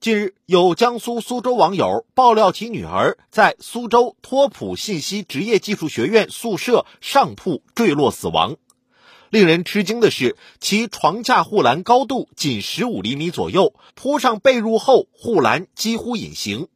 近日，有江苏苏州网友爆料其女儿在苏州托普信息职业技术学院宿舍上铺坠落死亡。令人吃惊的是，其床架护栏高度仅十五厘米左右，铺上被褥后，护栏几乎隐形。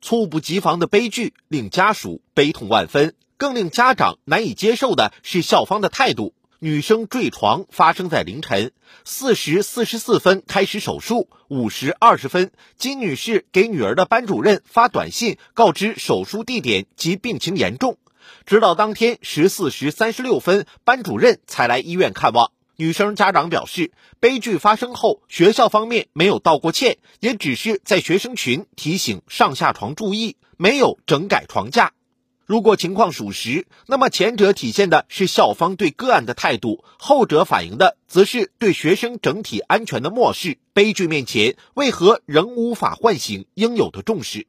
猝不及防的悲剧令家属悲痛万分，更令家长难以接受的是校方的态度。女生坠床发生在凌晨四时四十四分开始手术，五时二十分，金女士给女儿的班主任发短信告知手术地点及病情严重。直到当天十四时三十六分，班主任才来医院看望女生。家长表示，悲剧发生后，学校方面没有道过歉，也只是在学生群提醒上下床注意，没有整改床架。如果情况属实，那么前者体现的是校方对个案的态度，后者反映的则是对学生整体安全的漠视。悲剧面前，为何仍无法唤醒应有的重视？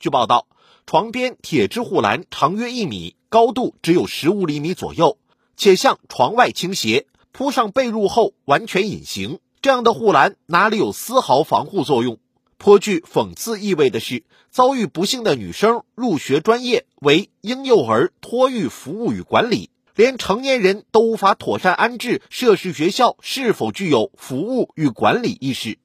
据报道，床边铁质护栏长约一米，高度只有十五厘米左右，且向床外倾斜，铺上被褥后完全隐形。这样的护栏哪里有丝毫防护作用？颇具讽刺意味的是，遭遇不幸的女生入学专业为婴幼儿托育服务与管理，连成年人都无法妥善安置涉事学校是否具有服务与管理意识。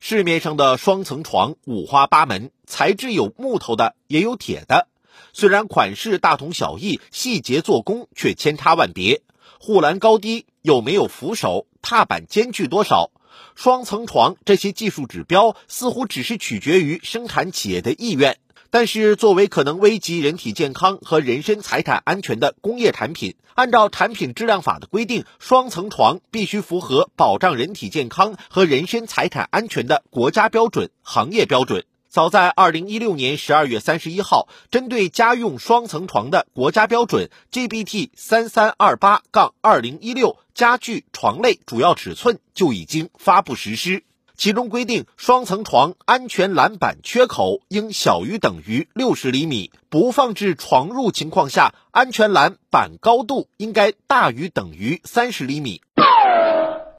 市面上的双层床五花八门，材质有木头的，也有铁的，虽然款式大同小异，细节做工却千差万别。护栏高低有没有扶手，踏板间距多少？双层床这些技术指标似乎只是取决于生产企业的意愿，但是作为可能危及人体健康和人身财产安全的工业产品，按照产品质量法的规定，双层床必须符合保障人体健康和人身财产安全的国家标准、行业标准。早在二零一六年十二月三十一号，针对家用双层床的国家标准 GBT 三三二八杠二零一六家具床类主要尺寸就已经发布实施，其中规定，双层床安全栏板缺口应小于等于六十厘米，不放置床褥情况下，安全栏板高度应该大于等于三十厘米。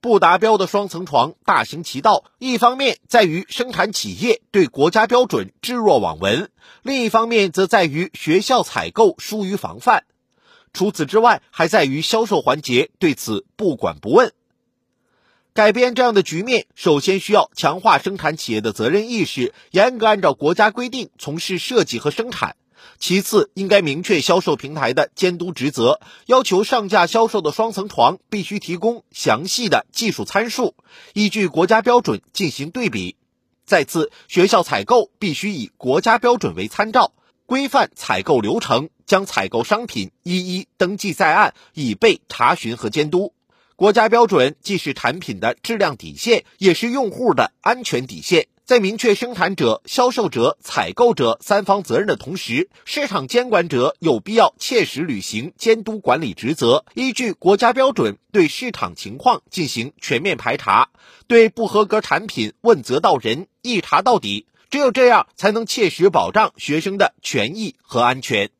不达标的双层床大行其道，一方面在于生产企业对国家标准置若罔闻，另一方面则在于学校采购疏于防范。除此之外，还在于销售环节对此不管不问。改变这样的局面，首先需要强化生产企业的责任意识，严格按照国家规定从事设计和生产。其次，应该明确销售平台的监督职责，要求上架销售的双层床必须提供详细的技术参数，依据国家标准进行对比。再次，学校采购必须以国家标准为参照，规范采购流程，将采购商品一一登记在案，以备查询和监督。国家标准既是产品的质量底线，也是用户的安全底线。在明确生产者、销售者、采购者三方责任的同时，市场监管者有必要切实履行监督管理职责，依据国家标准对市场情况进行全面排查，对不合格产品问责到人、一查到底。只有这样，才能切实保障学生的权益和安全。